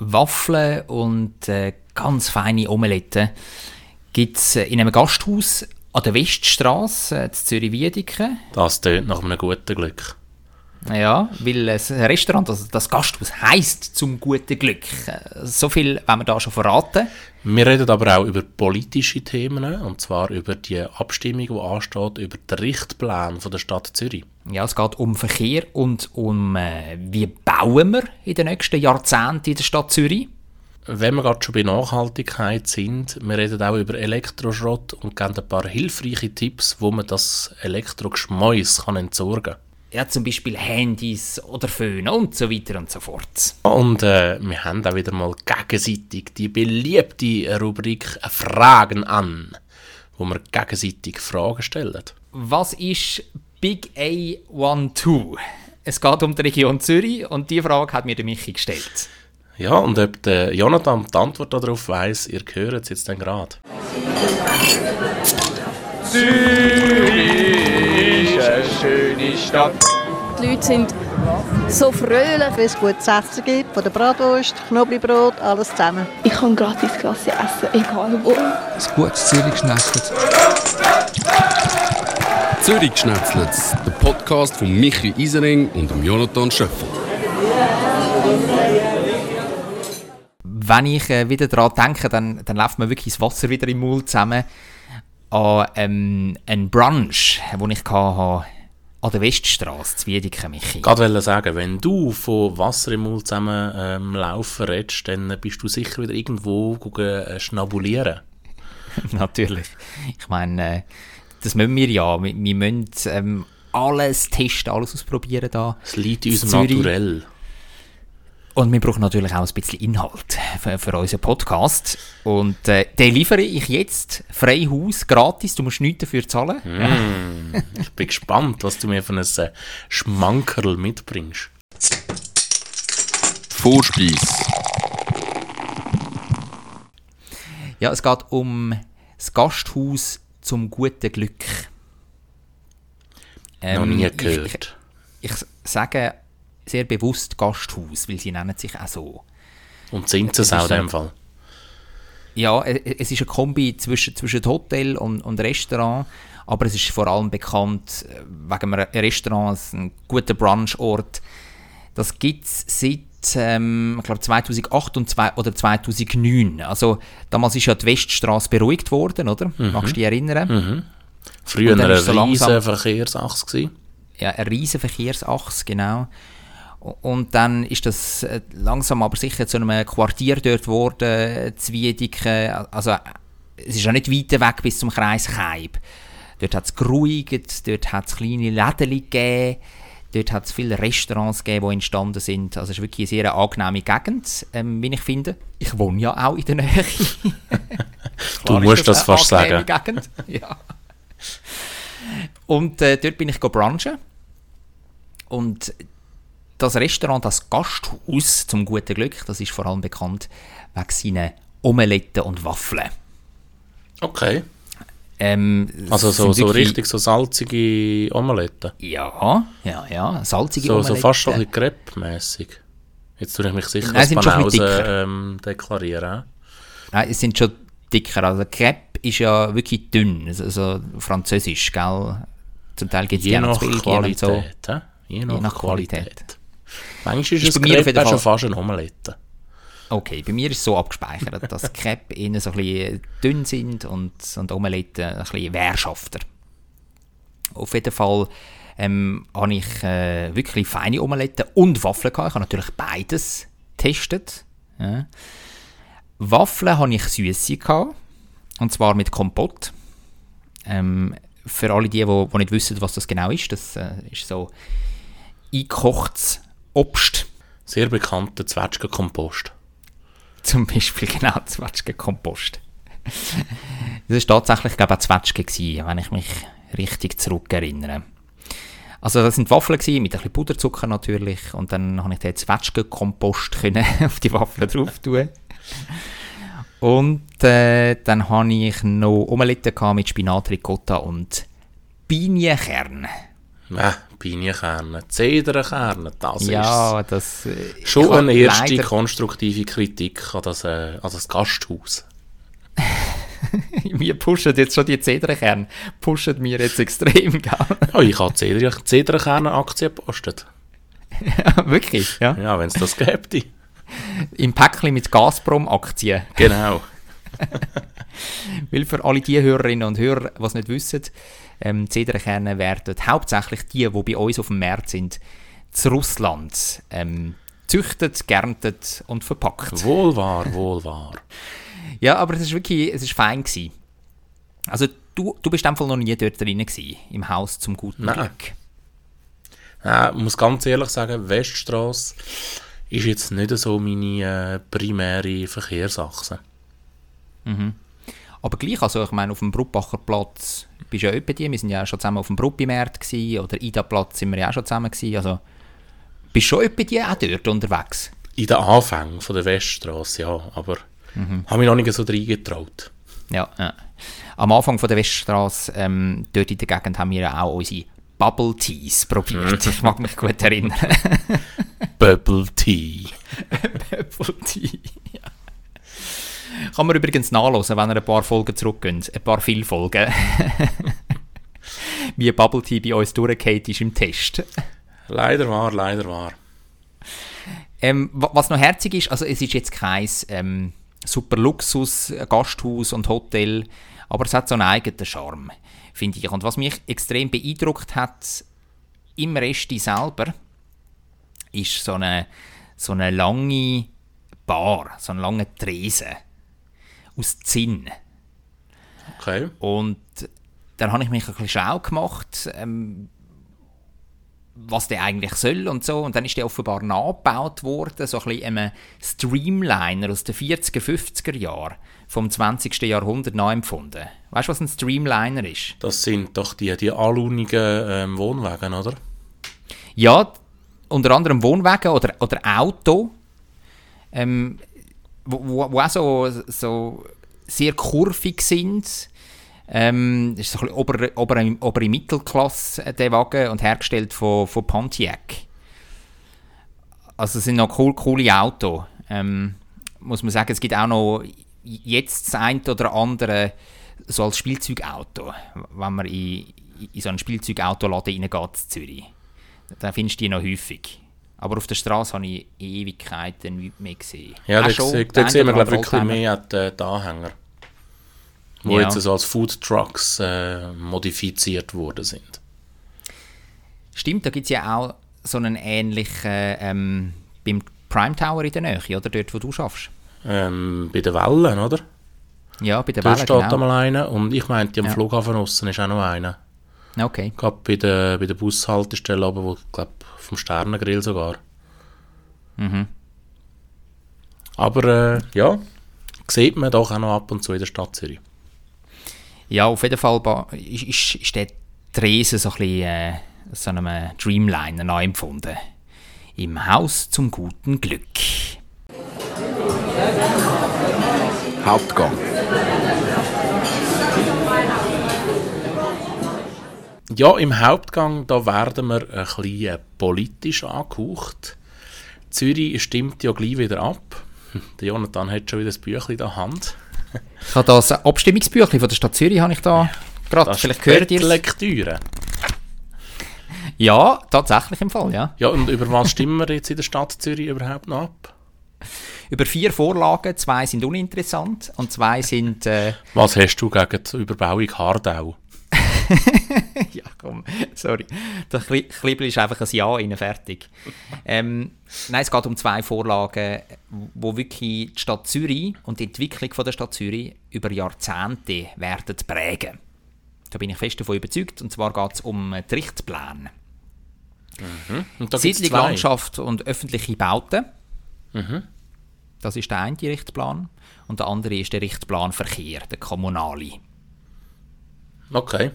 Waffeln und äh, ganz feine Omeletten gibt es äh, in einem Gasthaus an der Weststraße äh, in Zürich-Wiedeke. Das tönt nach einem guten Glück. Ja, weil das Restaurant, also das Gasthaus heisst zum guten Glück. So viel wollen wir da schon verraten. Wir reden aber auch über politische Themen, und zwar über die Abstimmung, die ansteht, über den Richtplan von der Stadt Zürich. Ja, es geht um Verkehr und um, äh, wie bauen wir in den nächsten Jahrzehnten in der Stadt Zürich. Wenn wir gerade schon bei Nachhaltigkeit sind, wir reden auch über Elektroschrott und geben ein paar hilfreiche Tipps, wo man das Elektrogeschmäus kann entsorgen kann ja, zum Beispiel Handys oder Föhne und so weiter und so fort. Und äh, wir haben auch wieder mal gegenseitig die beliebte Rubrik Fragen an, wo wir gegenseitig Fragen stellen. Was ist Big A12? Es geht um die Region Zürich und die Frage hat mir der Michi gestellt. Ja, und ob der Jonathan die Antwort darauf weiß, ihr hört es jetzt dann gerade. Zürich eine schöne Stadt. Die Leute sind so fröhlich, wenn es gutes Essen gibt, von der Bratwurst, Knoblauchbrot, alles zusammen. Ich kann gratis Klasse essen, egal wo. Ein gutes Zürich geschnetzelt. Zürich geschnetzelt, der Podcast von Michi Isering und Jonathan Schöffel. Wenn ich äh, wieder daran denke, dann, dann läuft mir wirklich das Wasser wieder im Mund zusammen an ähm, einen Brunch, den ich hatte an der Weststraße, zu Wiedeke, Michi. Ich wollte sagen, wenn du von Wasser im Mund zusammen ähm, laufen redest, dann bist du sicher wieder irgendwo äh, schnabulieren. Natürlich. Ich meine, äh, das müssen wir ja. Wir, wir müssen ähm, alles testen, alles ausprobieren da. Es liegt in unserem Naturell. Und wir brauchen natürlich auch ein bisschen Inhalt für, für unseren Podcast. Und äh, den liefere ich jetzt frei Haus, gratis. Du musst nichts dafür zahlen. Mm, ich bin gespannt, was du mir von einem äh, Schmankerl mitbringst. Vorspeis. Ja, es geht um das Gasthaus zum guten Glück. Ähm, Noch nie gehört. Ich, ich, ich sage sehr bewusst Gasthaus, weil sie nennen sich auch so. Und sind es auch in dem Fall? Ja, es ist eine Kombi zwischen, zwischen Hotel und, und Restaurant, aber es ist vor allem bekannt äh, wegen einem Restaurant, ein guter Brunchort. Das gibt es seit ähm, ich glaube 2008 und zwei, oder 2009. Also damals ist ja die Weststraße beruhigt worden, oder? Mhm. Magst du dich erinnern? Mhm. Früher eine so riesige Verkehrsachse. Ja, eine riesige Verkehrsachse, genau. Und dann ist das äh, langsam aber sicher zu einem Quartier dort geworden, Zwiedike. Also es ist ja nicht weit weg bis zum Kreis Keib. Dort hat es geruhigt, dort hat es kleine Läden gegeben, dort hat es viele Restaurants gegeben, die entstanden sind. Also es ist wirklich eine sehr angenehme Gegend, ähm, wie ich finde. Ich wohne ja auch in der Nähe. du musst das, das fast sagen. Gegend. Ja. Und äh, dort bin ich brunchen. Und das Restaurant, das Gasthaus zum guten Glück, das ist vor allem bekannt wegen seinen Omeletten und Waffeln. Okay. Ähm, also so, so richtig so salzige Omeletten? Ja, ja, ja, salzige so, Omeletten. So fast schon ein bisschen crepe-mässig. Jetzt tue ich mich sicher Nein, als Banause ähm, deklarieren. Nein, es sind schon dicker. Also Crepe ist ja wirklich dünn, also, also französisch, gell? Zum Teil gibt es die auch Belgien und so. Je nach, Je nach Qualität. Qualität. Manchmal ist, ist es Crepe schon fast eine Omelette. Okay, bei mir ist es so abgespeichert, dass Crepe innen so ein bisschen dünn sind und, und Omelette ein bisschen wehrschafter. Auf jeden Fall ähm, habe ich äh, wirklich feine Omeletten und Waffeln gehabt. Ich habe natürlich beides getestet. Ja. Waffeln habe ich süße gehabt, und zwar mit Kompott. Ähm, für alle die, die, die nicht wissen, was das genau ist, das äh, ist so eingekochtes Obst. Sehr bekannter Zwetschgenkompost. Zum Beispiel, genau, Zwetschgenkompost. das war tatsächlich, glaube ich, auch Zwetschgen, gewesen, wenn ich mich richtig zurückerinnere. Also das sind Waffeln gewesen, mit ein Puderzucker natürlich und dann habe ich den Zwetschgenkompost auf die Waffeln drauf tun. Und äh, dann habe ich noch Omelette mit Spinat, Ricotta und Pinienkern. Nein, Pinienkerne, Zedernkerne, das Ja, das... äh, ist ich schon eine erste konstruktive Kritik an das, äh, an das Gasthaus. wir pushen jetzt schon die Zedernkerne, pushen wir jetzt extrem, gell? Ja, ich habe Zeder Zedernkerne-Aktien gepostet. Wirklich, ja. Ja, wenn es das gäbe. Im Päckchen mit Gazprom-Aktien. Genau. Weil für alle die Hörerinnen und Hörer, die es nicht wissen, ähm, Zedernkerne werden hauptsächlich die, die bei uns auf dem Markt sind, zu Russland ähm, züchtet, geerntet und verpackt. Wohl wahr, wohl wahr. Ja, aber es ist wirklich, es ist fein gewesen. Also du, du bist Fall noch nie dort drin gewesen, im Haus zum guten Nein. Glück. Ja, ich muss ganz ehrlich sagen, Weststraße ist jetzt nicht so meine äh, primäre Verkehrsachse. Aber gleich, also ich meine, auf dem Brutbacher Platz bist du ja etwa die, wir sind ja schon zusammen auf dem Bruppimarkt gewesen, oder Ida Platz sind wir ja auch schon zusammen gewesen, also bist du schon etwa die auch dort unterwegs? In den Anfängen von der Weststraße, ja, aber habe mich noch nicht so reingetraut. Ja, ja. Am Anfang von der Weststraße, ähm, dort in der Gegend, haben wir ja auch unsere Bubble Teas probiert. Ich mag mich gut erinnern. Bubble Tea. Bubble Tea. Kann man übrigens nachlesen, wenn ihr ein paar Folgen zurückgeht. Ein paar viele Folgen. Wie Bubble Tea bei uns durchgeht ist im Test. Leider wahr, leider wahr. Ähm, wa- was noch herzig ist, also es ist jetzt kein ähm, super Luxus, äh, Gasthaus und Hotel, aber es hat so einen eigenen Charme, finde ich. Und was mich extrem beeindruckt hat im Resti selber, ist so eine, so eine lange Bar, so eine lange Tresen aus Zinn. Okay. Und dann habe ich mich ein bisschen schlau gemacht, ähm, was der eigentlich soll und so. Und dann ist der offenbar nachgebaut worden, so ein bisschen einem Streamliner aus den 40er, 50er Jahren vom 20. Jahrhundert nachempfunden. Weißt du, was ein Streamliner ist? Das sind doch die, die alunigen ähm, Wohnwagen, oder? Ja, unter anderem Wohnwagen oder, oder Auto, ähm, wo, wo, auch so, so sehr kurvig sind. Ähm, das ist so ein bisschen obere, obere, obere Mittelklasse, äh, der Wagen, und hergestellt von, von Pontiac. Also es sind noch cool, coole Autos. Ähm, muss man sagen, es gibt auch noch jetzt das eine oder andere so als Spielzeugauto, wenn man in, in so einen Spielzeugautoladen reingeht in Zürich. Da findest du die noch häufig. Aber auf der Straße habe ich Ewigkeiten nichts mehr gesehen. Ja, da, da sehen wir glaub, wirklich mehr die, die Anhänger. Die Ja. jetzt so als Food Trucks äh, modifiziert worden sind. Stimmt, da gibt es ja auch so einen ähnlichen ähm, beim Prime Tower in der Nähe, oder? Dort, wo du schaffst. Ähm, bei den Wellen, oder? Ja, bei der Da Welle, steht genau. einmal einer und ich meinte, am Ja. Flughafen aussen ist auch noch einer. Okay. Gerade bei der, bei der Bushaltestelle oben, wo, glaube vom Sternengrill sogar. Mhm. Aber äh, ja, sieht man doch auch noch ab und zu in der Stadt Zürich. Ja, auf jeden Fall ist, ist, ist der Tresen so ein bisschen äh, so einem Dreamliner nachempfunden. Im Haus zum guten Glück. Hauptgang. Ja, im Hauptgang da werden wir ein bisschen politisch angehaucht. Zürich stimmt ja gleich wieder ab. Der Jonathan hat schon wieder das Büchlein in der Hand. Ich habe das Abstimmungsbüchlein von der Stadt Zürich habe ich da gerade. Vielleicht gehört ihr. Lektüre. Ja, tatsächlich im Fall, ja. Ja, und über was stimmen wir jetzt in der Stadt Zürich überhaupt noch ab? Über vier Vorlagen, zwei sind uninteressant und zwei sind... Äh, Was hast du gegen die Überbauung Hardau? ja, komm, sorry. Der Kli- Klibbel ist einfach ein Ja innen fertig. Ähm, nein, es geht um zwei Vorlagen, wo wirklich die Stadt Zürich und die Entwicklung von der Stadt Zürich über Jahrzehnte werden prägen. Da bin ich fest davon überzeugt. Und zwar geht es um die Richtpläne. Und da gibt's Siedlung. Landschaft und öffentliche Bauten. Das ist der eine Richtplan. Und der andere ist der Richtplan Verkehr, der kommunale. Okay.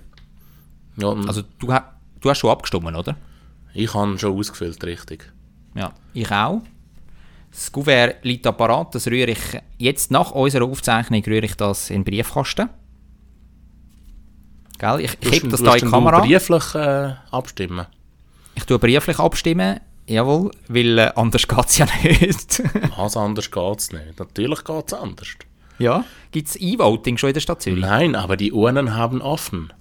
Ja, und Also du, du hast schon abgestimmt, oder? ich habe schon ausgefüllt, richtig. Ja, ich auch. Das Kuvert liegt apparat, das rühre ich jetzt nach unserer Aufzeichnung rühre ich das in den Briefkasten. Gell? Ich, ich heb du- das da in die du Kamera. brieflich äh, abstimmen? Ich tue brieflich abstimmen, jawohl, weil äh, anders geht es ja nicht. Was anders geht es nicht. Natürlich geht es anders. ja? Gibt es E-Voting schon in der Stadt Zürich? Nein, aber die Urnen haben offen.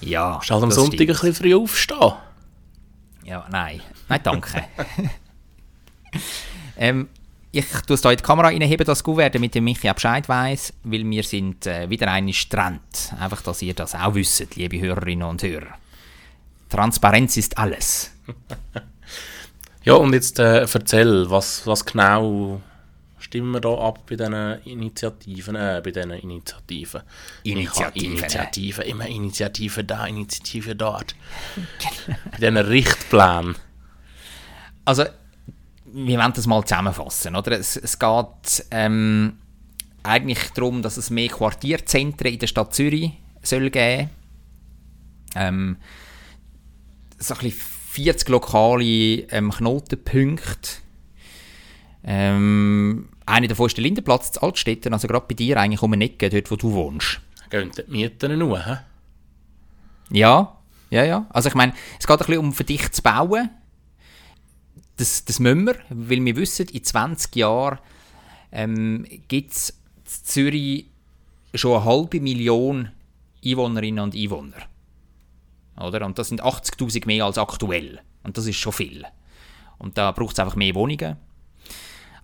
Ja. Halt am Sonntag ein stimmt. bisschen früh aufstehen. Ja, nein. Nein, danke. ähm, ich tue es hier in die Kamera reinheben, das Gouverne, damit der Michi auch Bescheid weiss, weil wir sind äh, wieder einmal Trend. Einfach, dass ihr das auch wisst, liebe Hörerinnen und Hörer. Transparenz ist alles. Ja, und jetzt äh, erzähl, was, was genau stimmen wir da ab bei diesen Initiativen? Äh, bei diesen Initiativen. Initiativen, Initiativen, immer Initiative da, Initiative dort. bei diesen Richtplänen. Also, wir wollen das mal zusammenfassen. Oder? Es, es geht ähm, eigentlich darum, dass es mehr Quartierzentren in der Stadt Zürich soll geben ähm, so ein bisschen 40 lokale ähm, Knotenpunkte. Ähm, einer davon ist der Lindenplatz zu Altstetten, also gerade bei dir eigentlich um eine Ecke, dort wo du wohnst. Gehen die Mieten nur, hä? Ja, ja, ja. Also ich meine, es geht ein bisschen um verdicht zu bauen. Das, das müssen wir, weil wir wissen, in 20 Jahren ähm, gibt es in Zürich schon eine halbe Million Einwohnerinnen und Einwohner. Oder? Und das sind 80'000 mehr als aktuell. Und das ist schon viel. Und da braucht es einfach mehr Wohnungen.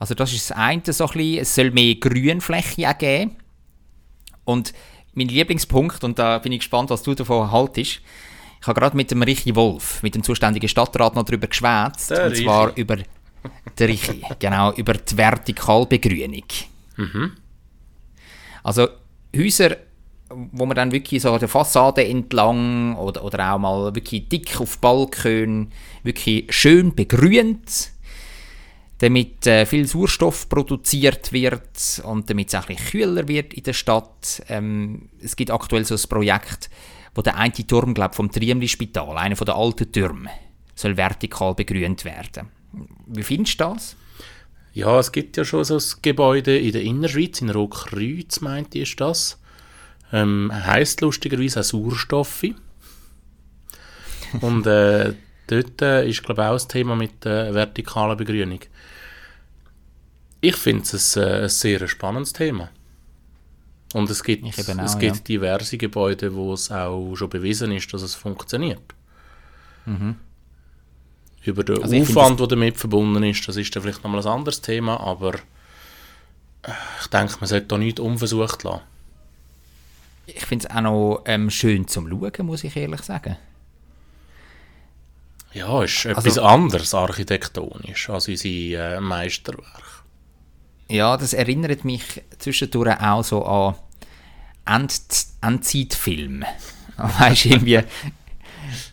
Also das ist das eine so ein bisschen. Es soll mehr Grünfläche auch geben. Und mein Lieblingspunkt, und da bin ich gespannt, was du davon haltest, ich habe gerade mit dem Richi Wolf, mit dem zuständigen Stadtrat, noch darüber geschwätzt. Der Und Richi. zwar über den Richi, genau, über die Vertikalbegrünung. Also Häuser, wo man dann wirklich so an der Fassade entlang oder, oder auch mal wirklich dick auf Balkon wirklich schön begrünt, damit äh, viel Sauerstoff produziert wird und damit es auch ein bisschen kühler wird in der Stadt. Ähm, es gibt aktuell so ein Projekt, wo der eine Turm, glaube vom Triemli-Spital, einer der alten Türme, soll vertikal begrünt werden. Wie findest du das? Ja, es gibt ja schon so ein Gebäude in der Innerschweiz, in Rotkreuz, meinte ich, ist das. Ähm, heisst lustigerweise auch Sauerstoffe. Und äh, dort äh, ist, glaube ich, auch das Thema mit der vertikalen Begrünung. Ich finde es ein, äh, ein sehr spannendes Thema. Und es gibt, auch, es gibt ja. diverse Gebäude, wo es auch schon bewiesen ist, dass es funktioniert. Über den Also Aufwand, der damit verbunden ist, das ist dann vielleicht nochmal ein anderes Thema, aber äh, ich denke, man sollte da nichts unversucht lassen. Ich finde es auch noch ähm, schön zum Schauen, muss ich ehrlich sagen. Ja, ist Also- etwas anderes architektonisch als unsere äh, Meisterwerke. Ja, das erinnert mich zwischendurch auch so an End Endzeitfilme. Weißt du, irgendwie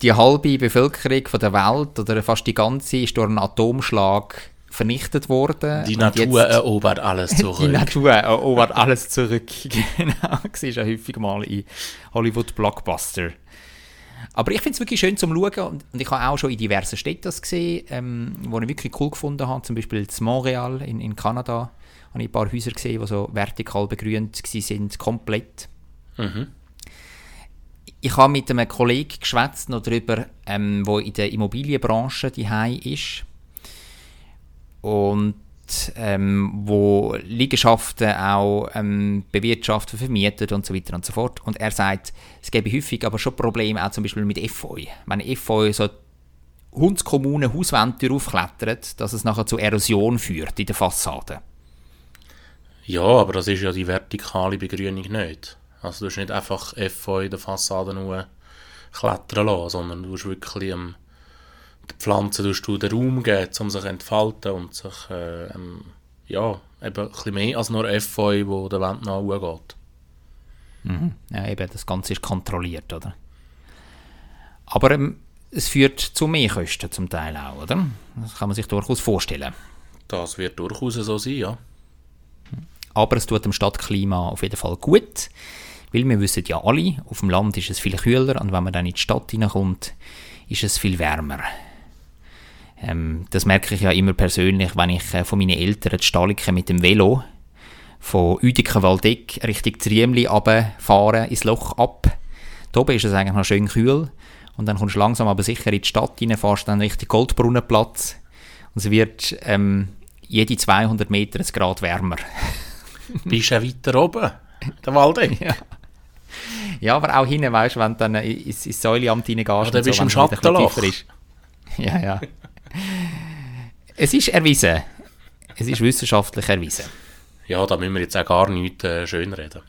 die halbe Bevölkerung von der Welt oder fast die ganze ist durch einen Atomschlag vernichtet worden. Die Natur jetzt- erobert alles Die zurück. Natur erobert alles zurück. genau, das ist ja häufig mal in Hollywood-Blockbuster. Aber ich finde es wirklich schön zum Schauen und, und ich habe auch schon in diversen Städten das gesehen, ähm, wo ich wirklich cool gefunden habe. Zum Beispiel in Montreal in, in Kanada habe ich ein paar Häuser gesehen, die so vertikal begrünt sind, komplett. Ich habe mit einem Kollegen geschwätzt noch darüber, ähm, wo in der Immobilienbranche die ist und ähm, wo Liegenschaften auch ähm, bewirtschaftet, vermietet und so weiter und so fort. Und er sagt, es gäbe häufig aber schon Probleme, auch zum Beispiel mit Efeu. Wenn Efeu so Hundskommunen Hauswände aufklettert, dass es nachher zu Erosion führt in der Fassade. Ja, aber das ist ja die vertikale Begrünung nicht. Also du hast nicht einfach Efeu in der Fassade nur klettern lassen, sondern du hast wirklich ähm, den Pflanzen tust du den Raum geben, um sich zu entfalten und sich äh, ähm, ja, eben ein bisschen mehr als nur Efeu, wo der Wand nach oben geht. Ja, eben, das Ganze ist kontrolliert, oder? Aber ähm, es führt zu Mehrkosten zum Teil auch, oder? Das kann man sich durchaus vorstellen. Das wird durchaus so sein, ja. Aber es tut dem Stadtklima auf jeden Fall gut, weil wir wissen ja alle, auf dem Land ist es viel kühler und wenn man dann in die Stadt hineinkommt, ist es viel wärmer. Ähm, das merke ich ja immer persönlich, wenn ich äh, von meinen Eltern die Staliken mit dem Velo von Uediken Waldeck Richtung Triemli fahre ins Loch ab. Da oben ist es eigentlich noch schön kühl und dann kommst du langsam aber sicher in die Stadt rein, fährst dann Richtung Goldbrunnenplatz und es wird ähm, jede 200 Meter ein Grad wärmer. Bist du weiter oben, der Waldeck? Ja. Ja, aber auch hinten, weißt du, wenn du dann ins, ins Säuleamt reingehst. Ja, und bist du im ein bisschen Schattenloch. ist. Ja, ja. es ist erwiesen. Es ist wissenschaftlich erwiesen. Ja, da müssen wir jetzt auch gar nicht äh, schönreden.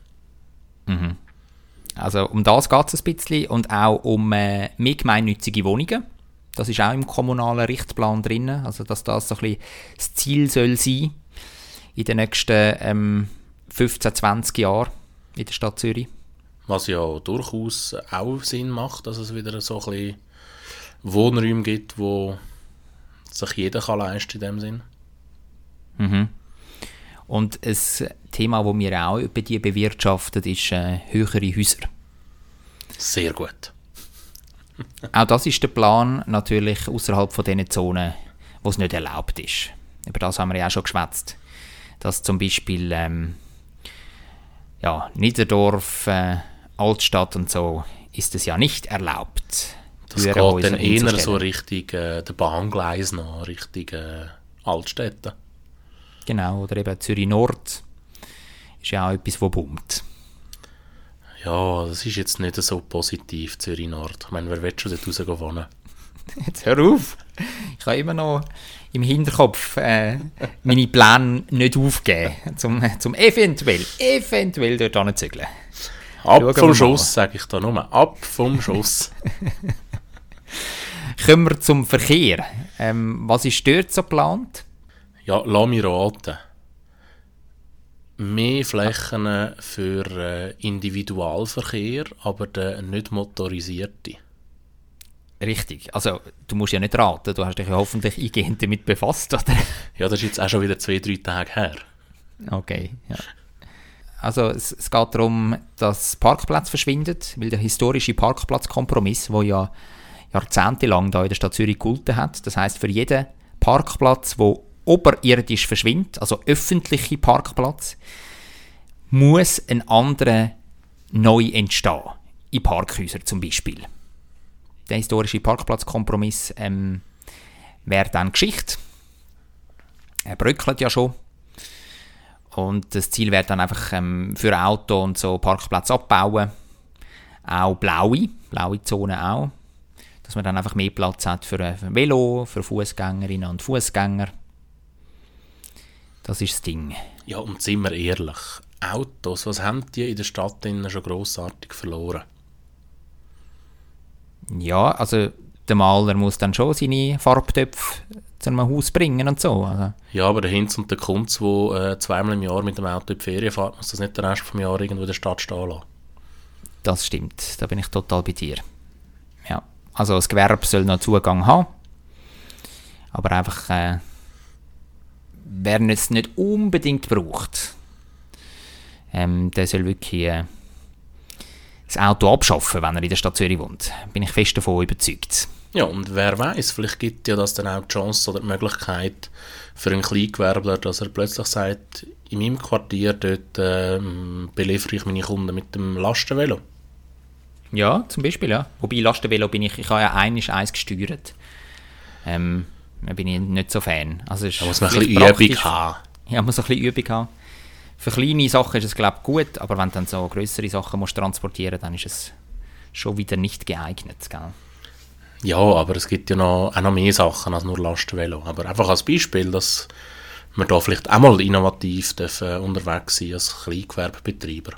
Also um das geht es ein bisschen und auch um äh, mehr gemeinnützige Wohnungen. Das ist auch im kommunalen Richtplan drin, also dass das so ein bisschen das Ziel soll sein in den nächsten ähm, 15, 20 Jahren in der Stadt Zürich. Was ja durchaus auch Sinn macht, dass es wieder so ein bisschen Wohnräume gibt, wo sich jeder kann leisten in dem Sinn. Und ein Thema, das wir auch über die bewirtschaftet, ist äh, höhere Häuser. Sehr gut. Auch das ist der Plan, natürlich außerhalb von diesen Zonen, wo es nicht erlaubt ist. Über das haben wir ja auch schon geschwätzt. Dass zum Beispiel ähm, ja, Niederdorf, äh, Altstadt und so ist es ja nicht erlaubt. Das geht dann eher so. Richtung äh, der Bahngleis nach, Richtung äh, Altstädte. Genau, oder eben Zürich Nord ist ja auch etwas, wo boomt. Ja, das ist jetzt nicht so positiv, Zürich Nord. Ich meine, wer will schon dort rausgehen wohnen? Jetzt hör auf! Ich habe immer noch im Hinterkopf äh, meine Pläne nicht aufgeben, zum, zum eventuell, eventuell dort hinzuzügeln. Ab Schauen vom. Schuss, sage ich da nur. Ab vom Schuss. Kommen wir zum Verkehr. Ähm, was ist dort so geplant? Ja, lass mich raten. Mehr Flächen für äh, Individualverkehr, aber der nicht motorisierte. Richtig, also du musst ja nicht raten, du hast dich ja hoffentlich eingehend damit befasst, oder? Ja, das ist jetzt auch schon wieder zwei, drei Tage her. Okay, ja. Also es, es geht darum, dass Parkplätze verschwinden, weil der historische Parkplatzkompromiss, wo ja jahrzehntelang da in der Stadt Zürich gegolten hat, das heißt für jeden Parkplatz, wo oberirdisch verschwindet, also öffentliche Parkplatz, muss ein anderer neu entstehen, in Parkhäusern zum Beispiel. Der historische Parkplatzkompromiss ähm, wäre dann Geschichte. Er bröckelt ja schon. Und das Ziel wäre dann einfach ähm, für Auto und so Parkplätze abbauen. Auch blaue, blaue Zonen auch. Dass man dann einfach mehr Platz hat für, äh, für Velo, für Fußgängerinnen und Fußgänger. Das ist das Ding. Ja, und sind wir ehrlich, Autos, was haben die in der Stadt schon grossartig verloren? Ja, also der Maler muss dann schon seine Farbtöpfe zu einem Haus bringen und so. Also, Ja, aber der Hinz und der Kunz, der äh, zweimal im Jahr mit dem Auto in die Ferien fährt, muss das nicht den Rest vom Jahr irgendwo in der Stadt stehen lassen. das stimmt. Da bin ich total bei dir. Ja, also das Gewerbe soll noch Zugang haben. Aber einfach, äh, wer es nicht unbedingt braucht, ähm, der soll wirklich äh, das Auto abschaffen, wenn er in der Stadt Zürich wohnt. Bin ich fest davon überzeugt. Ja, und wer weiß, vielleicht gibt ja das dann auch die Chance oder die Möglichkeit für einen Kleingewerbler, dass er plötzlich sagt, in meinem Quartier dort ähm, beliefere ich meine Kunden mit dem Lastenvelo. Ja, zum Beispiel, ja. Wobei Lastenvelo bin ich, ich habe ja einiges eins gesteuert. Ähm, da bin ich nicht so Fan. Also ist Da muss man ein bisschen Übung haben. Ja, muss ein bisschen Übung haben. Für kleine Sachen ist es, glaube ich, gut, aber wenn du dann so größere Sachen musst transportieren dann ist es schon wieder nicht geeignet. Gell? Ja, aber es gibt ja noch, auch noch mehr Sachen als nur Lastenvelo. Aber einfach als Beispiel, dass wir da vielleicht auch mal innovativ dürfen unterwegs sein als Kleingewerbebetreiber.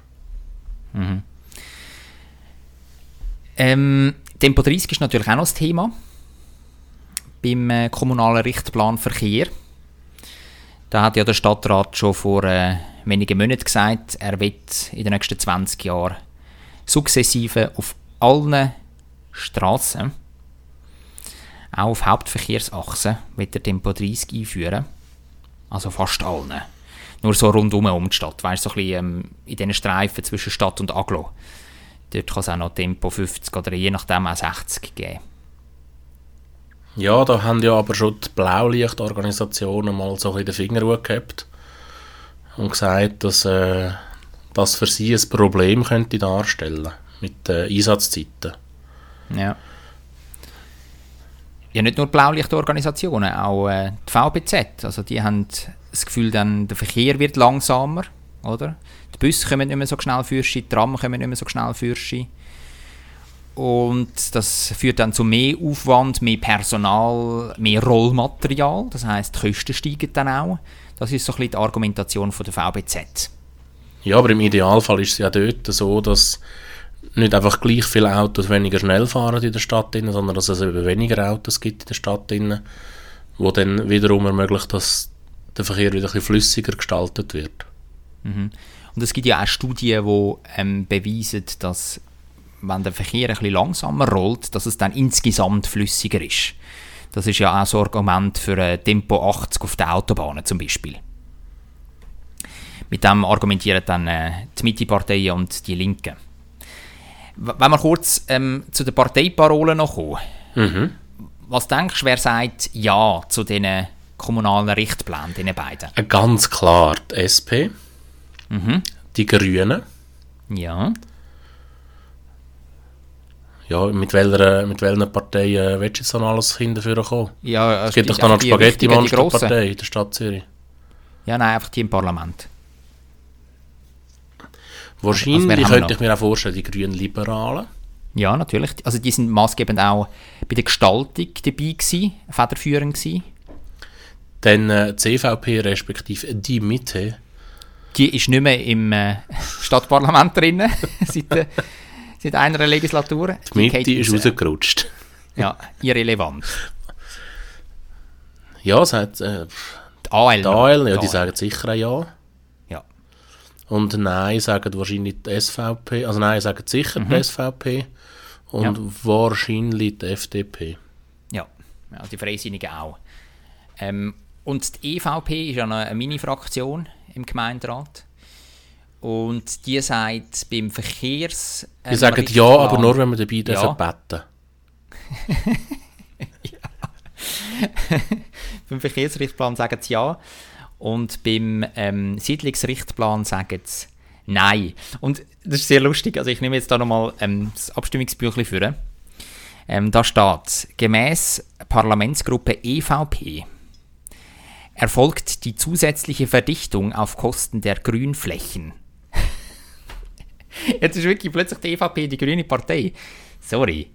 Ähm, Tempo 30 ist natürlich auch noch das Thema beim äh, kommunalen Richtplan Verkehr. Da hat ja der Stadtrat schon vor äh, wenigen Monaten gesagt, er wird in den nächsten 20 Jahren sukzessive auf allen Straßen, auch auf Hauptverkehrsachsen, wird der Tempo 30 einführen. Also fast allen. Nur so rundum um die Stadt. Weißt du, so ein bisschen ähm, in diesen Streifen zwischen Stadt und Aglo. Dort kann es auch noch Tempo 50 oder je nachdem auch 60 geben. Ja, da haben ja aber schon die Blaulichtorganisationen mal so ein den Finger hochgehabt und gesagt, dass äh, das für sie ein Problem könnte darstellen. mit den Einsatzzeiten. Ja. Ja, nicht nur Blaulichtorganisationen, auch äh, die VBZ. Also die haben das Gefühl, dann, der Verkehr wird langsamer, oder? Die Busse kommen nicht mehr so schnell für die Tram kommen nicht mehr so schnell für Und das führt dann zu mehr Aufwand, mehr Personal, mehr Rollmaterial. Das heißt, die Kosten steigen dann auch. Das ist so ein bisschen die Argumentation von der VBZ. Ja, aber im Idealfall ist es ja dort so, dass nicht einfach gleich viele Autos weniger schnell fahren in der Stadt, sondern dass es eben weniger Autos gibt in der Stadt, wo dann wiederum ermöglicht, dass der Verkehr wieder ein bisschen flüssiger gestaltet wird. Mhm. Und es gibt ja auch Studien, die ähm, beweisen, dass wenn der Verkehr ein bisschen langsamer rollt, dass es dann insgesamt flüssiger ist. Das ist ja auch so ein Argument für ein Tempo 80 auf den Autobahnen zum Beispiel. Mit dem argumentieren dann äh, die Mitte-Parteien und die Linken. Wenn wir kurz ähm, zu den Parteiparolen noch kommen. Mhm. Was denkst du, wer sagt Ja zu diesen kommunalen Richtplänen, diesen beiden? Äh, Ganz klar die SP, Mhm. die Grünen. Ja. Ja, mit welcher, mit welchen Parteien willst du jetzt noch alles hinterführen kommen? ja Es gibt doch da noch die Spaghetti-Monster-Partei in der Stadt Zürich. Ja, nein, einfach die im Parlament. Wahrscheinlich wir könnte ich mir auch vorstellen, die grünen Liberalen. Ja, natürlich. Also die sind maßgebend auch bei der Gestaltung dabei gewesen, federführend gewesen. Dann äh, CVP respektive die Mitte. Die ist nicht mehr im äh, Stadtparlament drin, seit, äh, seit einer Legislatur. Die Mitte geht ist raus. rausgerutscht. Ja, irrelevant. Ja, es hat äh, Die AL. die. AL, ja, die AL. sagen sicher ein Ja. Ja. Und Nein sagen wahrscheinlich die SVP. Also Nein sagen sicher Mhm. die SVP. Und wahrscheinlich die FDP. Ja, ja die Freisinnigen auch. Ähm, und die EVP ist ja noch eine Mini-Fraktion im Gemeinderat. Und die sagt beim Verkehrs... Die ähm, sagen Ja, aber nur, wenn wir dabei Ja. beten. beim Verkehrsrichtplan sagen sie ja. Und beim ähm, Siedlungsrichtplan sagen sie nein. Und das ist sehr lustig. Also ich nehme jetzt da nochmal ähm, das Abstimmungsbüchlein für. Ähm, da steht, gemäß Parlamentsgruppe EVP erfolgt die zusätzliche Verdichtung auf Kosten der Grünflächen. Jetzt ist wirklich plötzlich die EVP die grüne Partei. Sorry.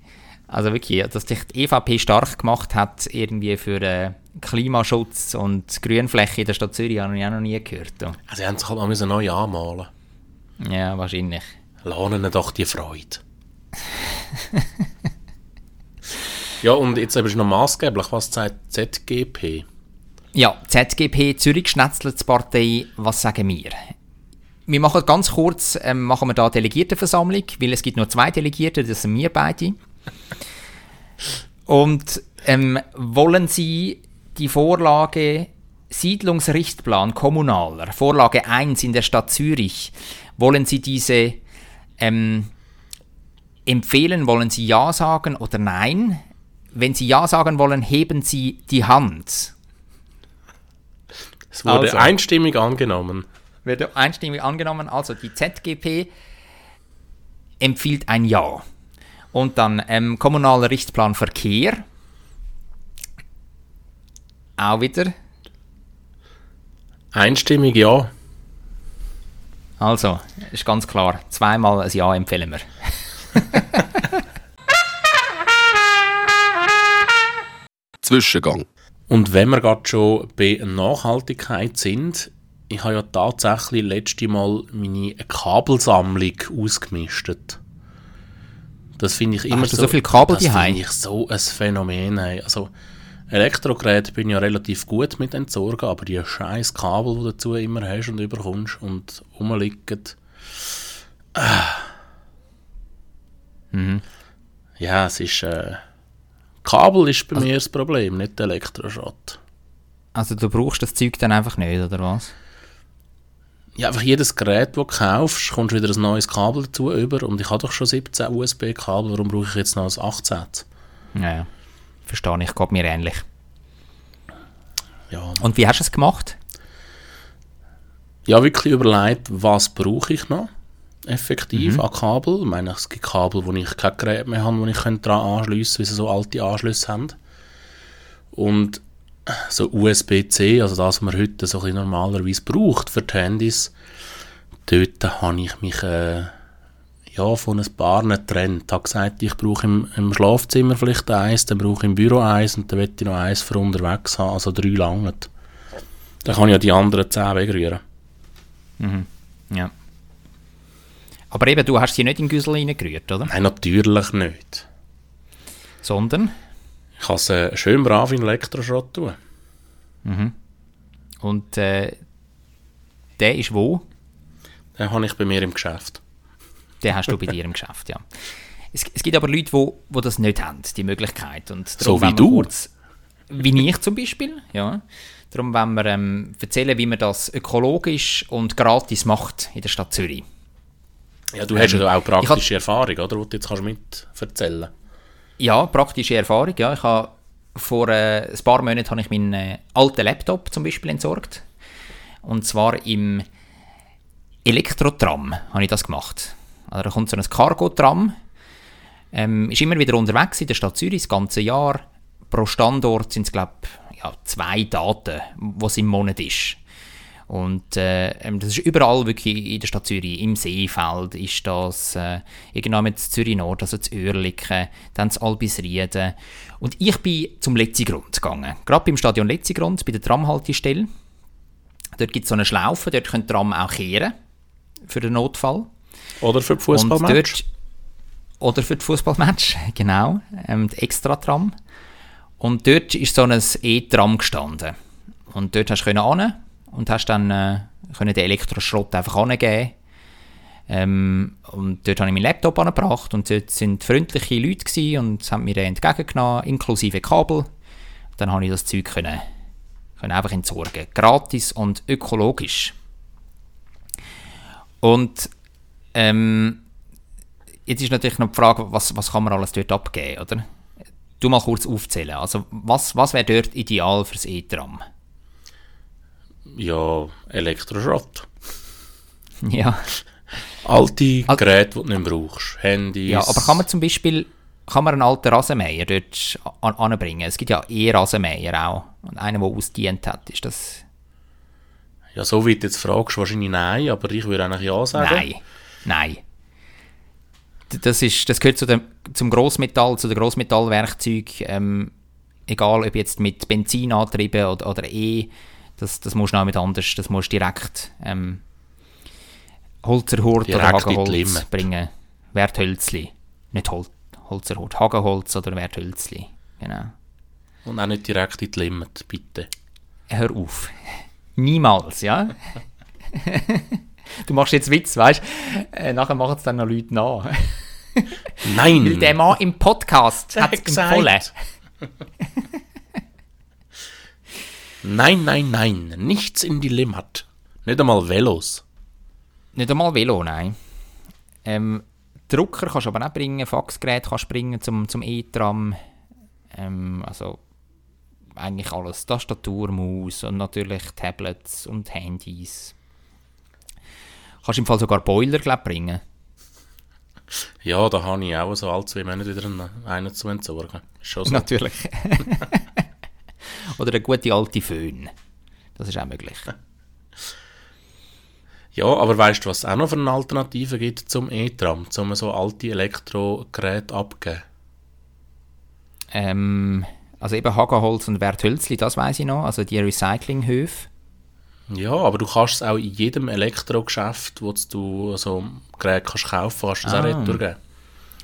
Also wirklich, dass sich die EVP stark gemacht hat, irgendwie für äh, Klimaschutz und Grünfläche in der Stadt Zürich, habe ich auch noch nie gehört. Also, sie haben sich halt mal neu anmalen. Ja, wahrscheinlich. Lohnen doch die Freude. ja, und jetzt ist noch maßgeblich, was sagt ZGP? Ja, ZGP, Zürich Schnetzletspartei, was sagen wir? Wir machen ganz kurz, ähm, machen wir da Delegiertenversammlung, weil es gibt nur zwei Delegierte, das sind wir beide. Und ähm, wollen Sie die Vorlage Siedlungsrichtplan kommunaler, Vorlage 1 in der Stadt Zürich, wollen Sie diese ähm, empfehlen? Wollen Sie Ja sagen oder Nein? Wenn Sie Ja sagen wollen, heben Sie die Hand. Es wurde Also. einstimmig angenommen. Wird einstimmig angenommen. Also die ZGP empfiehlt ein Ja. Und dann ähm, kommunaler Richtplan Verkehr. Auch wieder. Einstimmig ja. Also, ist ganz klar. Zweimal ein Ja empfehlen wir. Zwischengang. Und wenn wir gerade schon bei Nachhaltigkeit sind, ich habe ja tatsächlich letzte Mal meine Kabelsammlung ausgemistet. Das finde ich immer Hast du so viel Kabel Das finde ich so ein Phänomen. ey. Also Elektrogeräte bin ich ja relativ gut mit entsorgen, aber die scheiß Kabel, die du dazu immer hast und überkommst und rumliegen. Mhm. Ja, es ist. Äh, Kabel ist bei mir das Problem, nicht der Elektroschrott. Also du brauchst das Zeug dann einfach nicht, oder was? Ja, einfach jedes Gerät, das du kaufst, kommst wieder ein neues Kabel dazu über und ich habe doch schon 17 USB-Kabel, warum brauche ich jetzt noch ein 18? Ja. Verstehe ich, geht mir ähnlich. Ja, Und wie hast du es gemacht? ja wirklich überlegt, was brauche ich noch effektiv an Kabel. Ich meine, es gibt Kabel, wo ich kein Gerät mehr habe, wo ich daran anschliessen kann, wie sie so alte Anschlüsse haben. Und so USB-C, also das, was man heute so ein normalerweise braucht für die Handys, dort habe ich mich äh, ja, von ein paar nicht getrennt. Ich habe gesagt, ich brauche im, im Schlafzimmer vielleicht eins, dann brauche ich im Büro eins und dann möchte ich noch eins für unterwegs haben, also drei lange. Dann kann ich ja die anderen zehn wegrühren. Mhm. Ja. Aber eben, du hast sie nicht in Güssel reingerührt, oder? Nein, natürlich nicht. Sondern? Ich kann sie schön brav in Elektroschrott tun. Mhm. Und äh, der ist wo? Den habe ich bei mir im Geschäft. Den hast du bei dir im Geschäft, ja. Es, es gibt aber Leute, die, die das nicht haben, die Möglichkeit. Und So wie du? Kurz, wie ich zum Beispiel, ja. Darum wollen wir ähm, erzählen, wie man das ökologisch und gratis macht in der Stadt Zürich. Ja, du hast ja auch Ähm, ich praktische Erfahrung, oder? Die du jetzt kannst mit erzählen Ja, praktische Erfahrung. Ja. Ich habe vor äh, ein paar Monaten habe ich meinen äh, alten Laptop zum Beispiel entsorgt. Und zwar im Elektrotram habe ich das gemacht. Also da kommt so ein Cargo-Tram. Ähm, ist immer wieder unterwegs in der Stadt Zürich, das ganze Jahr. Pro Standort sind es, glaube ich, ja, zwei Daten, was im Monat ist. Und äh, ähm, das ist überall wirklich in der Stadt Zürich. Im Seefeld ist das, äh, irgendwann mit Zürich Nord, also zu Oerlikon, dann zu Albisrieden. Und ich bin zum Letzigrund gegangen. Gerade beim Stadion Letzigrund, bei der Tramhaltestelle. Dort gibt es so eine Schlaufe, dort können Tram auch kehren. Für den Notfall. Oder für die Und Fußballmatch. Oder für das Fußballmatch, genau. Ähm, die Extra-Tram. Und dort ist so ein E-Tram gestanden. Und dort hast du hin und hast dann äh, können den Elektroschrott einfach angeben. Ähm, und dort habe ich meinen Laptop angebracht und dort sind freundliche Leute gewesen und haben mir den entgegengenommen, inklusive Kabel. Dann habe ich das Zeug können, können einfach entsorgen. Gratis und ökologisch. Und ähm, jetzt ist natürlich noch die Frage, was, was kann man alles dort abgeben, oder? Du mal kurz aufzählen. Also, was, was wäre dort ideal fürs E-Tram? Ja, Elektroschrott. Ja. Alte Al- Geräte, die du nicht mehr brauchst. Handys. ja, aber kann man zum Beispiel kann man einen alten Rasenmäher dort an, anbringen? Es gibt ja E-Rasenmäher auch. Und einen, der ausdient hat, ist das... Ja, so wie du jetzt fragst, wahrscheinlich nein, aber ich würde eigentlich ja sagen. Nein, nein. Das, ist, das gehört zu dem, zum Grossmetall, zu den Grossmetallwerkzeugen. Ähm, egal, ob jetzt mit Benzin angetrieben oder, oder E, das, das musst du noch mit anders, das musst du direkt ähm, Holzerhurt oder Direkt die Hagenholz bringen. Werthölzli. Nicht Hol Holzerhurt, Hagenholz oder Werthölzli. Genau. Und auch nicht direkt in die Limit, bitte. Hör auf. Niemals, ja? du machst jetzt Witz, weißt du? Äh, nachher machen es dann noch Leute nach. Nein! Weil der Mann im Podcast hat es empfohlen. Nein, nein, nein. Nichts in die Limit. Nicht einmal Velos. Nicht einmal Velo, nein. Ähm, Drucker kannst du aber auch bringen, Faxgerät kannst du bringen zum, zum E-Tram. Ähm, also eigentlich alles. Tastatur, Maus und natürlich Tablets und Handys. Kannst im Fall sogar Boiler, glaub, bringen. Ja, da habe ich auch so alle zwei Monate wieder einen, einen zu entsorgen. Schon so. Natürlich. Oder eine gute alte Föhn. Das ist auch möglich. Ja, aber weißt du, was es auch noch für eine Alternative gibt zum E-Tram, um so alte Elektrogeräte abzugeben? Ähm, also eben Hagenholz und Werthölzli, das weiß ich noch. Also die Recyclinghöfe. Ja, aber du kannst es auch in jedem Elektrogeschäft, wo du so Gerät kannst kaufen kannst, du es auch Ah. retour geben.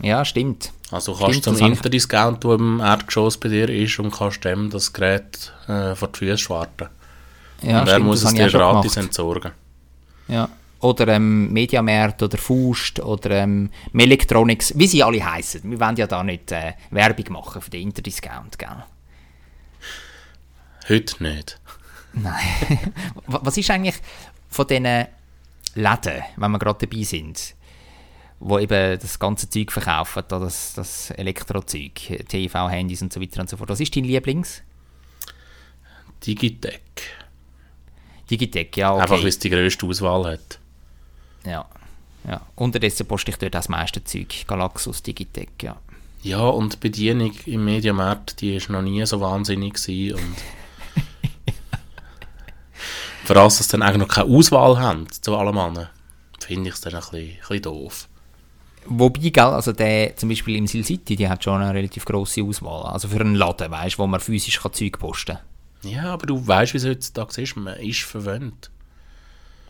Ja, stimmt. Also du kannst Stimmt, zum Interdiscount, der im Erdgeschoss bei dir ist, und kannst dem das Gerät äh, vor die Füße schwarten. Ja, und er muss es dir gratis gemacht. entsorgen. Ja. Oder ähm, Mediamarkt oder Faust oder ähm, Melectronics, wie sie alle heißen. Wir wollen ja da nicht äh, Werbung machen für den Interdiscount, gell? Heute nicht. Nein. Wa- Was ist eigentlich von diesen Läden, wenn wir gerade dabei sind, wo eben das ganze Zeug verkaufen, da das, das Elektrozeug, TV, Handys und so weiter und so fort. Was ist dein Lieblings? Digitec. Digitec, ja, okay. Einfach, weil es die grösste Auswahl hat. Ja. Ja. Unterdessen poste ich dort das meiste Zeug. Galaxus, Digitec, ja. Ja, und die Bedienung im Mediamarkt, die ist noch nie so wahnsinnig gewesen und vor allem, dass sie dann eigentlich noch keine Auswahl haben zu allem anderen, finde ich es dann ein bisschen, ein bisschen doof. Wobei, gell, also der, zum Beispiel im Sil City, die hat schon eine relativ grosse Auswahl. Also für einen Laden, weißt, wo man physisch kann Zeug posten kann. Ja, aber du weißt, wie es heutzutage ist, man ist verwöhnt.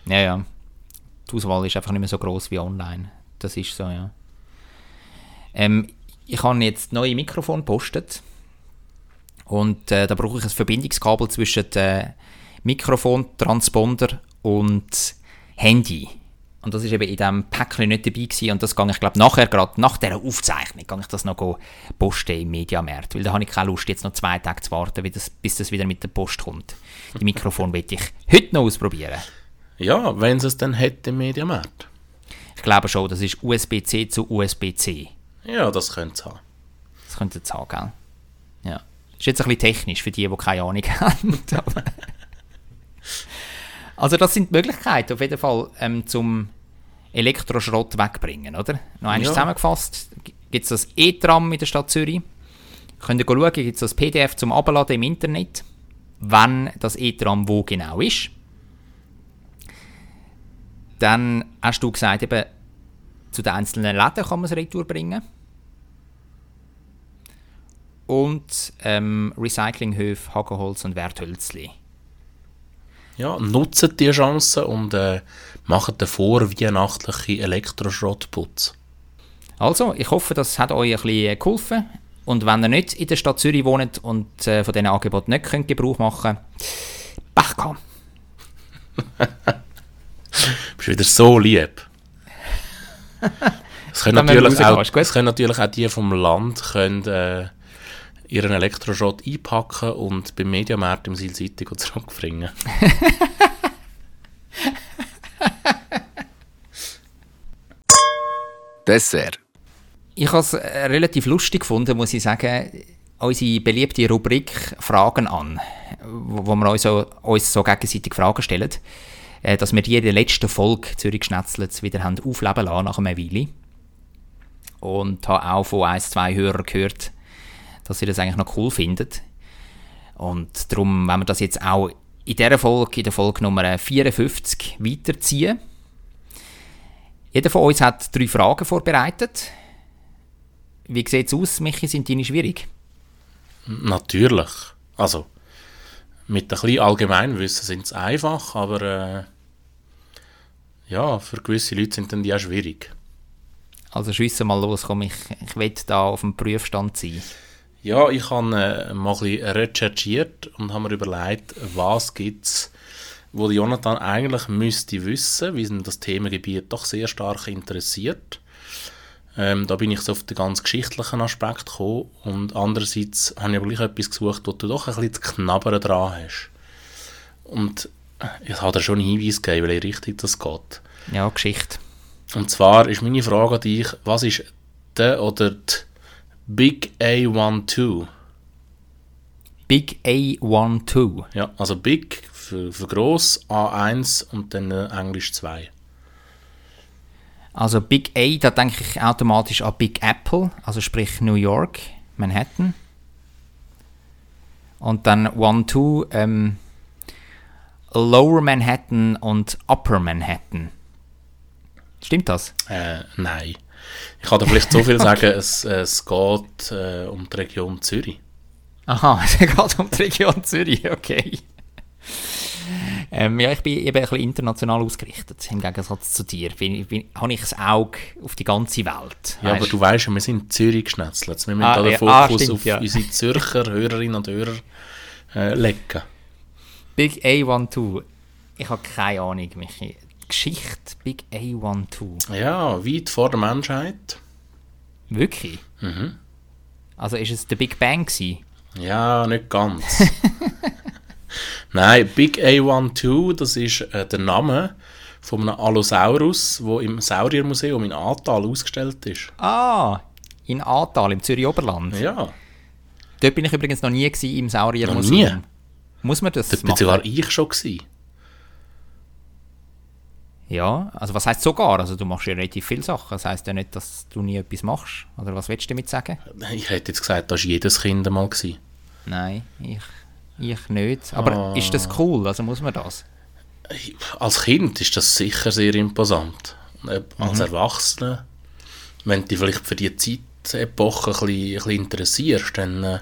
Ja, ja. Die Auswahl ist einfach nicht mehr so groß wie online. Das ist so, ja. Ähm, ich habe jetzt neue Mikrofon gepostet. Und äh, da brauche ich ein Verbindungskabel zwischen äh, Mikrofon, Transponder und Handy. Und das ist eben in diesem Päckchen nicht dabei gewesen. Und das gehe ich, glaube nachher, gerade nach dieser Aufzeichnung, gehe ich das noch posten im Mediamarkt. Weil da habe ich keine Lust, jetzt noch zwei Tage zu warten, bis das, bis das wieder mit der Post kommt. Die Mikrofon will ich heute noch ausprobieren. Ja, wenn es dann hätte im Mediamarkt. Ich glaube schon, das ist USB-C zu USB-C. Ja, das könnte es haben. Das könnte es haben, gell? Ja. Ist jetzt ein bisschen technisch für die, die keine Ahnung haben. also das sind Möglichkeiten auf jeden Fall ähm, zum Elektroschrott wegbringen, oder? Noch einmal Ja. zusammengefasst, gibt es das E-Tram in der Stadt Zürich. Könnt ihr schauen, gibt es das PDF zum Abladen im Internet, wann das E-Tram wo genau ist. Dann hast du gesagt, eben, zu den einzelnen Läden kann man es retour bringen. Und ähm, Recyclinghöfe, Hagenholz und Werthölzli. Ja, nutzt die Chance und äh, macht den vorweihnachtlichen Elektroschrottputz. Also, ich hoffe, das hat euch ein bisschen geholfen. Und wenn ihr nicht in der Stadt Zürich wohnt und äh, von diesen Angeboten nicht könnt Gebrauch machen Pech gehabt. Bist wieder so lieb. Es können, natürlich auch, es können natürlich auch die vom Land können, äh, ihren Elektroschrott einpacken und beim Mediamarkt im Silcity zurückbringen. Dessert. Ich habe es äh, relativ lustig gefunden, muss ich sagen, unsere beliebte Rubrik Fragen an, wo, wir uns so, uns so gegenseitig Fragen stellen, äh, dass wir die in der letzten Folge Zürich Schnetzlitz wieder haben aufleben lassen nach einer Weile. Und habe auch von ein, zwei Hörern gehört, dass sie das eigentlich noch cool finden. Und darum, wenn wir das jetzt auch in dieser Folge, in der Folge Nummer 54, weiterziehen. Jeder von uns hat drei Fragen vorbereitet. Wie sieht es aus, Michi? Sind deine schwierig? Natürlich. Also, mit ein bisschen Allgemeinwissen sind es einfach, aber äh, ja, für gewisse Leute sind dann die auch schwierig. Also schiessen mal los, komm, ich, ich will da auf dem Prüfstand sein. Ja, ich habe äh, mal ein bisschen recherchiert und habe mir überlegt, was gibt es, wo Jonathan eigentlich müsste wissen, wie ihn das Themengebiet doch sehr stark interessiert. Ähm, da bin ich so auf den ganz geschichtlichen Aspekt gekommen und andererseits habe ich aber gleich etwas gesucht, wo du doch ein bisschen zu knabbern dran hast. Und ich habe dir schon einen Hinweis gegeben, welche Richtung das geht. Ja, Geschichte. Und zwar ist meine Frage an dich, was ist der oder die Big A12? Big A12. Ja, also Big für, für gross, A1 und dann äh, Englisch 2. Also Big A, da denke ich automatisch an Big Apple, also sprich New York, Manhattan. Und dann 1-2, ähm, Lower Manhattan und Upper Manhattan. Stimmt das? Äh, nein. Ich kann dir vielleicht so viel sagen, es, es geht äh, um die Region Zürich. Aha, es geht um die Region Zürich, okay. Ähm, ja, ich bin eben ein bisschen international ausgerichtet, im Gegensatz zu dir. Bin, bin, habe ich das Auge auf die ganze Welt. Ja, aber weisst? du weißt ja, wir sind in Zürich geschnetzelt. Wir müssen Ah, da den ja, ah, Fokus stimmt, auf ja. unsere Zürcher Hörerinnen und Hörer äh, legen. Big A12. Ich habe keine Ahnung, Michi. Geschichte Big A12. Ja, weit vor der Menschheit. Wirklich? Mhm. Also ist es der Big Bang gewesen? Ja, nicht ganz. Nein, Big A12, das ist äh, der Name von einem Allosaurus, der im Sauriermuseum in Atal ausgestellt ist. Ah, in Atal, im Zürich Oberland. Ja, Dort bin ich übrigens noch nie gewesen, im Noch Sauriermuseum. nie? Muss man das dort bin machen? sogar ich schon gewesen. Ja, also was heißt sogar? Also du machst ja relativ viele Sachen. Das heißt ja nicht, dass du nie etwas machst. Oder was willst du damit sagen? Ich hätte jetzt gesagt, das war jedes Kind einmal. Gewesen. Nein, ich, ich nicht. Aber Ah. ist das cool? Also muss man das? Als Kind ist das sicher sehr imposant. Ob- Als Erwachsener, wenn du dich vielleicht für die Zeitepoche ein bisschen, ein bisschen interessierst, dann äh,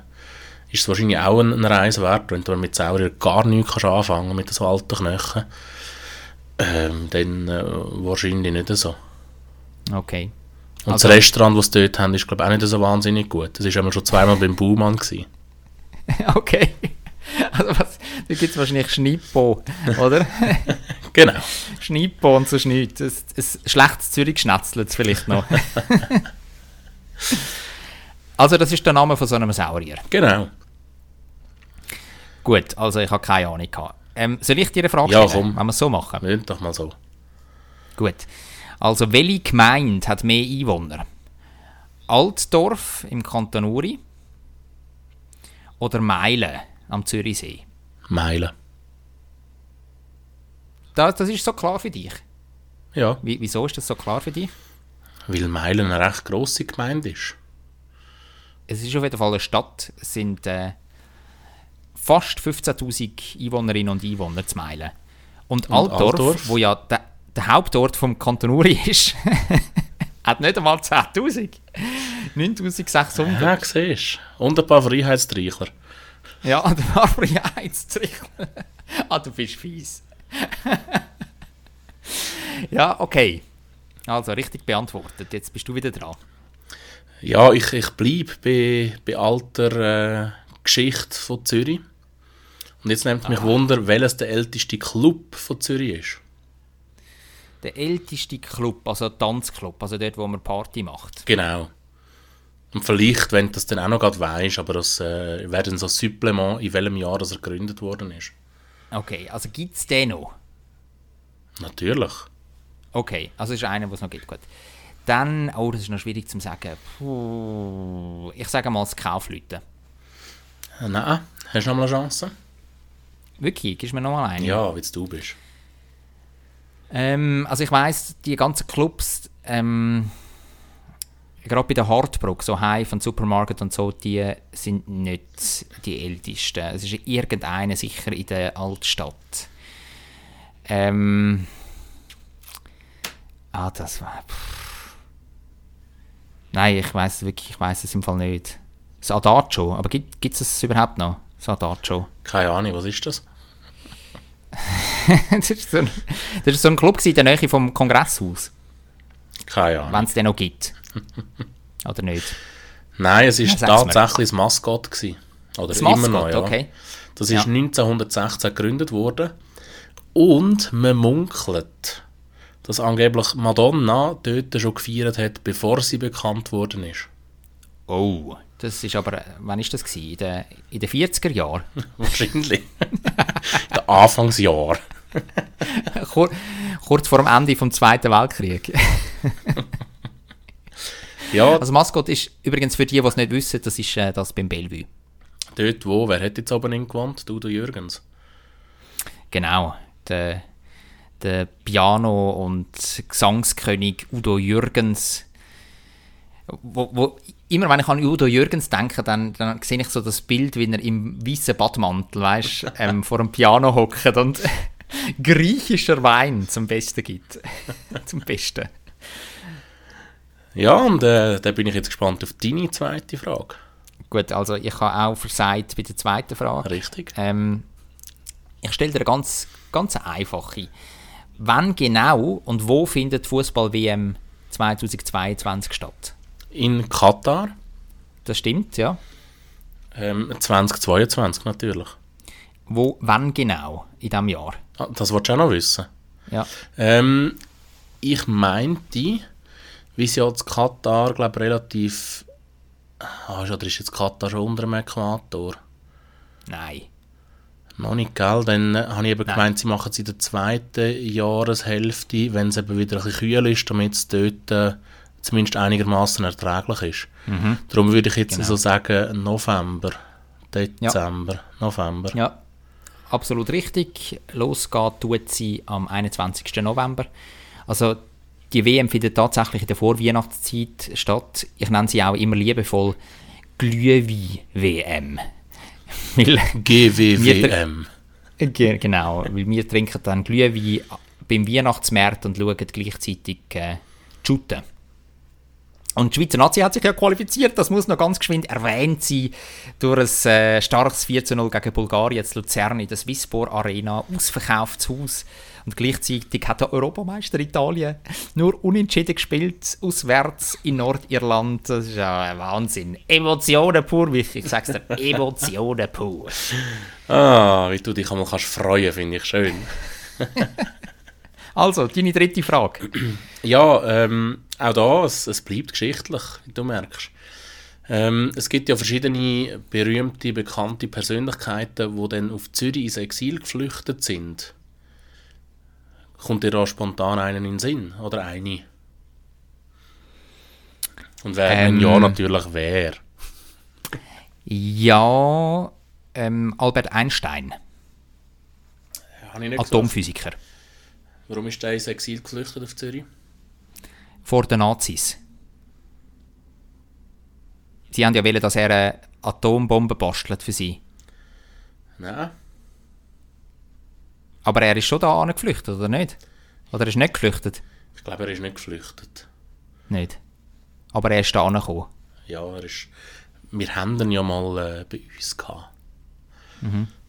ist es wahrscheinlich auch eine, Reise wert, wenn du mit Saurier gar nichts kannst anfangen mit so alten Knöcheln. Ähm, dann äh, wahrscheinlich nicht so. Okay. Und Also- das Restaurant, das sie dort haben, ist glaube ich auch nicht so wahnsinnig gut. Das war einmal schon zweimal beim Baumann. Gewesen. okay. Also was, da gibt es wahrscheinlich Schnippo, oder? Genau. Schnippo und so nichts. Ein, ein schlechtes Zürich schnetzelt vielleicht noch. also das ist der Name von so einem Saurier. Genau. Gut, also ich habe keine Ahnung gehabt. Ähm, soll ich dir eine Frage Ja, stellen, komm. wenn wir es so machen? Nicht doch mal so. Gut. Also welche Gemeinde hat mehr Einwohner? Altdorf im Kanton Uri oder Meilen am Zürichsee? Meilen. Das, das ist so klar für dich. Ja. Wie, wieso ist das so klar für dich? Weil Meilen eine recht grosse Gemeinde ist. Es ist auf jeden Fall eine Stadt. Es sind äh, fast 15'000 Einwohnerinnen und Einwohner zu Meilen. Und, Und Altdorf, Altdorf? wo ja der, der Hauptort vom Kanton Uri ist, hat nicht einmal 10'000. 9'600. Ja, siehst du. Und ein paar Freiheitstreichler. Ja, der war Freiheitstrichler. ah, du bist fies. ja, okay. Also, richtig beantwortet. Jetzt bist du wieder dran. Ja, ich, ich bleibe bei, bei alter äh, Geschichte von Zürich. Und jetzt nimmt mich Wunder, welches der älteste Club von Zürich ist. Der älteste Club, also Tanzclub, also dort, wo man Party macht. Genau. Und vielleicht, wenn du das dann auch noch gerade weisst, aber das äh, wäre dann so ein Supplement, in welchem Jahr das er gegründet worden ist. Okay, also gibt es den noch? Natürlich. Okay, also ist einer, was es noch gibt. Gut. Dann, oh, das ist noch schwierig zu sagen. Puh, ich sage mal das Kaufleuten. Äh, Nein, hast du noch mal eine Chance? Wirklich, gibst du mir noch mal eine? Ja, wie du bist. Ähm, also ich weiß, die ganzen Clubs, ähm, gerade bei der Hardbrook, so Hive und Supermarket und so, die sind nicht die ältesten. Es ist irgendeiner sicher in der Altstadt. Ähm, ah, das war. pff. Nein, ich weiß wirklich, ich weiß es im Fall nicht. Das Adagio, aber gibt es es überhaupt noch? Das Adagio. Keine Ahnung, was ist das? das, ist so ein, das ist so ein Club in der Nähe vom Kongresshaus. Keine Ahnung. Wenn es den noch gibt. Oder nicht? Nein, es war Ja, tatsächlich das Maskott. Gewesen. Oder Das immer Maskott, noch, ja. okay. Das ist Ja. 1916 gegründet worden. Und man munkelt, dass angeblich Madonna dort schon gefeiert hat, bevor sie bekannt worden ist. Oh, das ist aber, wann ist das gewesen? In den, in den 40er Jahren? Wahrscheinlich. Der Anfangsjahr. Kur kurz vor dem Ende vom Zweiten Weltkrieg. Ja, Also Maskott ist übrigens für die, die es nicht wissen, das ist äh, das beim Bellevue. dort wo, wer hat jetzt oben in gewohnt? Du, der Jürgens. Genau, der, der Piano- und Gesangskönig Udo Jürgens. Wo, wo, immer wenn ich an Udo Jürgens denke, dann, dann sehe ich so das Bild, wie er im weißen Badmantel, weißt, ähm, vor dem Piano hockt und griechischer Wein zum Besten gibt. zum Besten. Ja, und äh, da bin ich jetzt gespannt auf deine zweite Frage. Gut, also ich habe auch versagt bei der zweiten Frage. Richtig? Ähm, ich stelle dir eine ganz, ganz einfache. Wann genau und wo findet Fußball-WM 2022 statt? In Katar, Das stimmt, ja. ähm, 2022 natürlich. Wo, wann genau in diesem Jahr? Ah, das wolltest du auch noch wissen. Ja. Ähm, ich meinte, wie sie jetzt Katar, glaube relativ. Ah, oder ist jetzt Katar schon unter dem Äquator? Nein. Noch nicht, gell? Dann äh, habe ich eben Nein. gemeint, sie machen es in der zweiten Jahreshälfte, wenn es eben wieder ein bisschen kühl ist, damit es dort äh, zumindest einigermaßen erträglich ist. Darum würde ich jetzt Genau. so sagen November, Dezember, November. Ja. absolut richtig. Losgeht tut sie am 21. November. Also die WM findet tatsächlich in der Vorweihnachtszeit statt. Ich nenne sie auch immer liebevoll Glühwein-WM. GWWM. Ge- Genau, weil wir trinken dann Glühwein beim Weihnachtsmarkt und schauen gleichzeitig äh, Shooten. Und die Schweizer Nazi hat sich ja qualifiziert, das muss noch ganz geschwind erwähnt sein, durch ein äh, starkes 4 zu 0 gegen Bulgarien zu Luzern in der Swisspor Arena, ausverkauftes Haus. Und gleichzeitig hat der Europameister Italien nur unentschieden gespielt, auswärts in Nordirland. Das ist ja ein Wahnsinn. Emotionen pur, Michi, ich sag's dir, Emotionen pur. Ah, wie du dich einmal kannst freuen, finde ich schön. Also, deine dritte Frage. Ja, ähm, auch da, es, bleibt geschichtlich, wie du merkst. Ähm, es gibt ja verschiedene berühmte, bekannte Persönlichkeiten, die dann auf Zürich ins Exil geflüchtet sind. Kommt dir da spontan einen in den Sinn? Oder eine? Und wer, Ähm. ja, natürlich wer. Ja, ähm, Albert Einstein. Atomphysiker, Warum ist der ins Exil geflüchtet auf Zürich? Vor den Nazis. Sie haben ja wollen, dass er eine Atombombe bastelt für sie. Nein. Aber er ist schon da geflüchtet, oder nicht? Oder er ist nicht geflüchtet? Ich glaube, er ist nicht geflüchtet. Nicht. Aber er ist da angekommen. Ja, er ist. Wir haben ihn ja mal äh, bei uns gehabt.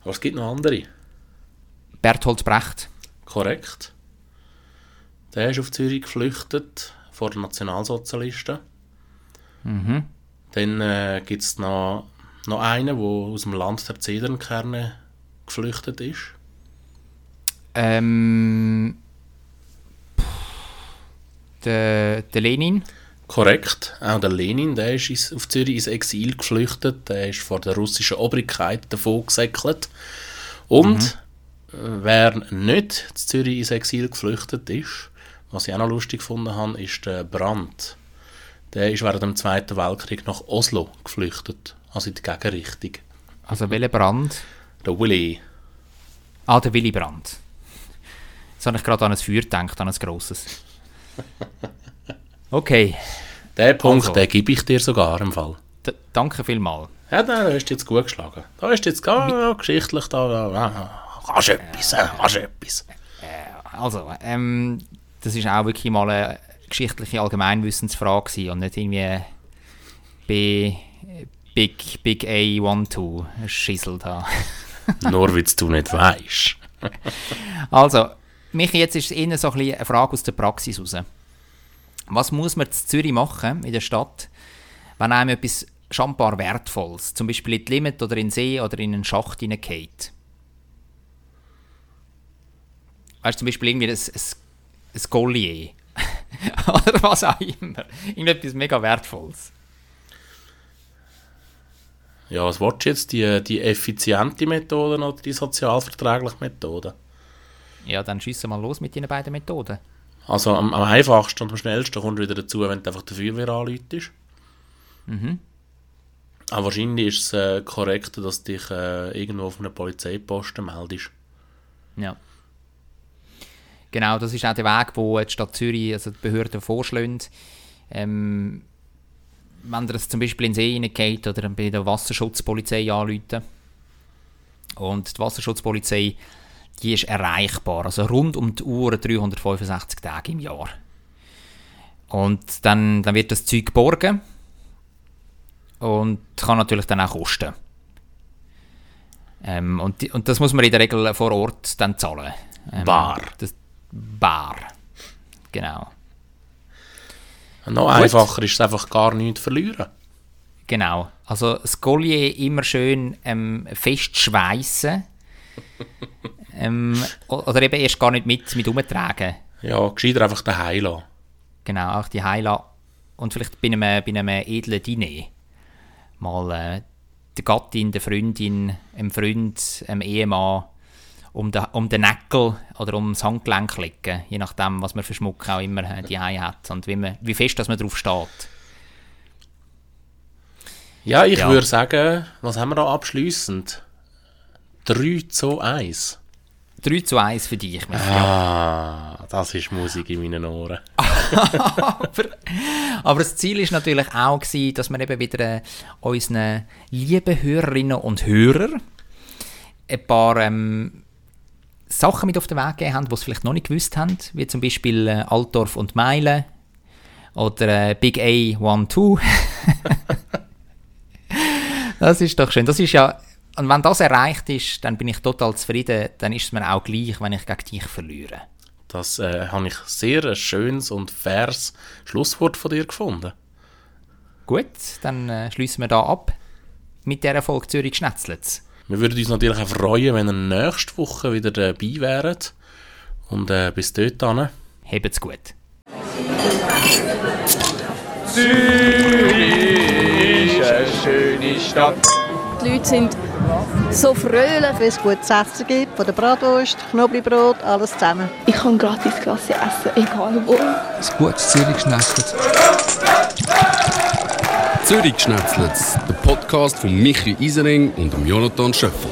Aber es gibt noch andere. Berthold Brecht. Korrekt. Der ist auf Zürich geflüchtet vor den Nationalsozialisten. Dann äh, gibt es noch, noch einen, der aus dem Land der Zedernkerne geflüchtet ist. Ähm, der, der Lenin. Korrekt. Auch der Lenin, der ist auf Zürich ins Exil geflüchtet. Der ist vor der russischen Obrigkeit davon gesäckelt. Und äh, wer nicht zu Zürich ins Exil geflüchtet ist, was ich auch noch lustig gefunden habe, ist der Brandt. Der ist während dem Zweiten Weltkrieg nach Oslo geflüchtet. Also in die Gegenrichtung. Also welcher Brand? Der Willy. Ah, der Willy Brandt. Jetzt habe ich gerade an ein Feuer gedacht, an ein grosses. Okay, Den Punkt, Also. den gebe ich dir sogar im Fall. d- danke vielmals. Ja, da hast du jetzt gut geschlagen. Da hast du jetzt gar ja, geschichtlich da. Ja, kannst etwas, äh, kannst etwas. Also, ähm, das ist auch wirklich mal eine geschichtliche Allgemeinwissensfrage gewesen und nicht irgendwie B, Big, Big A12 Schissel da. Nur weil du nicht weißt. Also, Michi, jetzt ist es eher so ein bisschen eine Frage aus der Praxis raus. Was muss man in Zürich machen, in der Stadt, wenn einem etwas schambar Wertvolles, zum Beispiel in die Limit oder in den See oder in einen Schacht hineingeht? Weißt du, zum Beispiel irgendwie ein, ein, ein Gollier oder was auch immer. Irgendetwas mega Wertvolles. Ja, was willst du jetzt? Die, die effiziente Methode oder die sozialverträgliche Methode? Ja, dann schiessen wir mal los mit diesen beiden Methoden. Also am, am einfachsten und am schnellsten kommst du wieder dazu, wenn du einfach der Feuerwehr anläutest. Aber wahrscheinlich ist es äh, korrekt, dass du dich äh, irgendwo auf einem Polizeiposten meldest. Ja. Genau, das ist auch der Weg, wo die Stadt Zürich, also die Behörden vorschlagen. Ähm, wenn ihr es zum Beispiel in den See hineingeht oder bei der Wasserschutzpolizei anrufen. Und die Wasserschutzpolizei, die ist erreichbar, also rund um die Uhr 365 Tage im Jahr. Und dann, dann wird das Zeug geborgen und kann natürlich dann auch kosten. Ähm, und, die, und das muss man in der Regel vor Ort dann zahlen. Ähm, Bar. Das, bar. Genau. Noch einfacher ist es einfach gar nichts verlieren. Genau. Also das Collier immer schön ähm, festschweissen. ähm, oder eben erst gar nicht mit, mit umtragen. Ja, gescheiter einfach daheim lassen. Genau, auch die Heila. Und vielleicht bei einem, bei einem edlen Diner mal äh, die Gattin, der Freundin, dem Freund, dem Ehemann um den, um den Näckel oder um das Handgelenk legen, je nachdem, was man für Schmuck auch immer die hat und wie, man, wie fest dass man drauf steht. Ja, ich Ja. würde sagen, was haben wir da abschliessend? 3 zu 1. 3 zu 1 für dich, Michi. Ah, das ist Musik in meinen Ohren. aber, aber das Ziel ist natürlich auch, gewesen, dass wir eben wieder äh, unseren lieben Hörerinnen und Hörern ein paar ähm, Sachen mit auf den Weg gegeben haben, die sie vielleicht noch nicht gewusst haben, wie zum Beispiel äh, Altdorf und Meilen oder äh, Big A 1-2. das ist doch schön. Das ist ja, und wenn das erreicht ist, dann bin ich total zufrieden. Dann ist es mir auch gleich, wenn ich gegen dich verliere. Das äh, habe ich sehr ein schönes und faires Schlusswort von dir gefunden. Gut, dann äh, schließen wir da ab mit der Erfolg Zürich Schnetzlitz. Wir würden uns natürlich auch freuen, wenn ihr nächste Woche wieder dabei wäret. Und äh, bis dort dann. Habt's gut. Zürich ist eine schöne Stadt. Die Leute sind so fröhlich. Wenn es gutes Essen gibt, von der Bratwurst, Knoblauchbrot, alles zusammen. Ich kann gratis Klasse essen, egal wo. Ein gutes Zürich Schnetzlitz. Zürich Schnetzlitz, der Podcast von Michi Isering und Jonathan Schöffel.